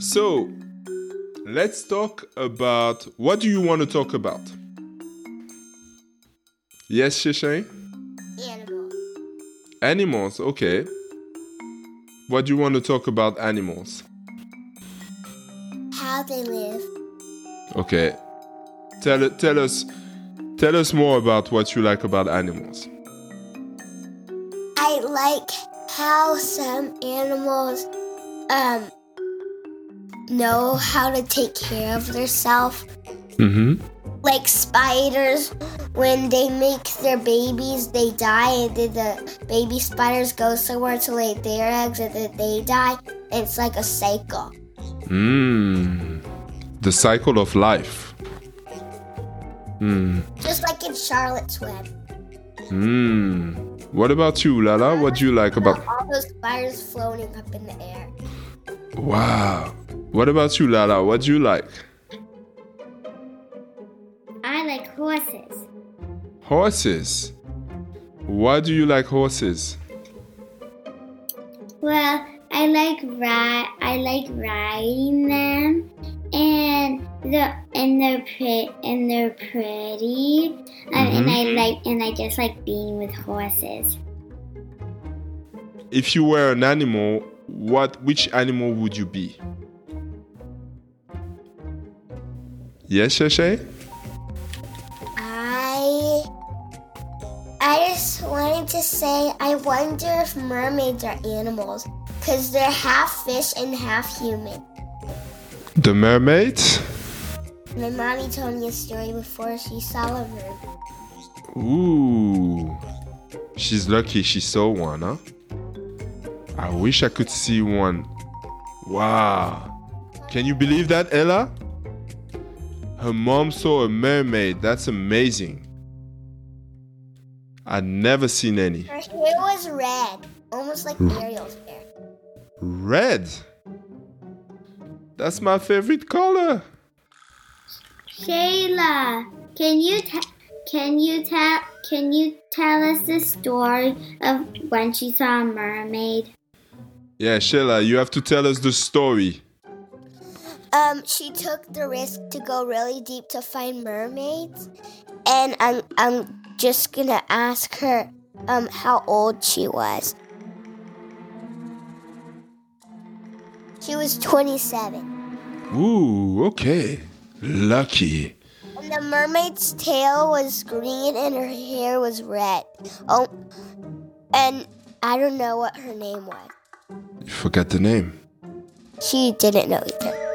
So, let's talk about what do you want to talk about? Yes, Shishay? Animal. Animals, okay. What do you want to talk about animals? How they live. Okay. Tell tell us tell us more about what you like about animals. I like how some animals um know how to take care of themselves. Mm-hmm. Like spiders, when they make their babies, they die, and then the baby spiders go somewhere to lay their eggs, and then they die. And it's like a cycle. Mm. The cycle of life. Mm. Just like in Charlotte's Web. Mm. What about you, Lala? What do you like about All those spiders floating up in the air. Wow. What about you, Lala? What do you like? I like horses. Horses. Why do you like horses? Well, I like ri- I like riding them, and the and they're pretty and they're pretty, uh, and I like and I just like being with horses. If you were an animal, what which animal would you be? Yes, Sheshe? I I just wanted to say I wonder if mermaids are animals because they're half fish and half human. The mermaids? My mommy told me a story before she saw a mermaid. Ooh. She's lucky she saw one, huh? I wish I could see one. Wow. Can you believe that, Ella? Her mom saw a mermaid. That's amazing. I'd never seen any. Her hair was red, almost like Ariel's hair. Red. That's my favorite color. Shayla, can you te- can you tell can you tell us the story of when she saw a mermaid? Yeah, Shayla, you have to tell us the story. Um, she took the risk to go really deep to find mermaids, and I'm I'm just gonna ask her um how old she was. She was 27. Ooh, okay. Lucky. And the mermaid's tail was green and her hair was red. Oh, and I don't know what her name was. You forgot the name. She didn't know either.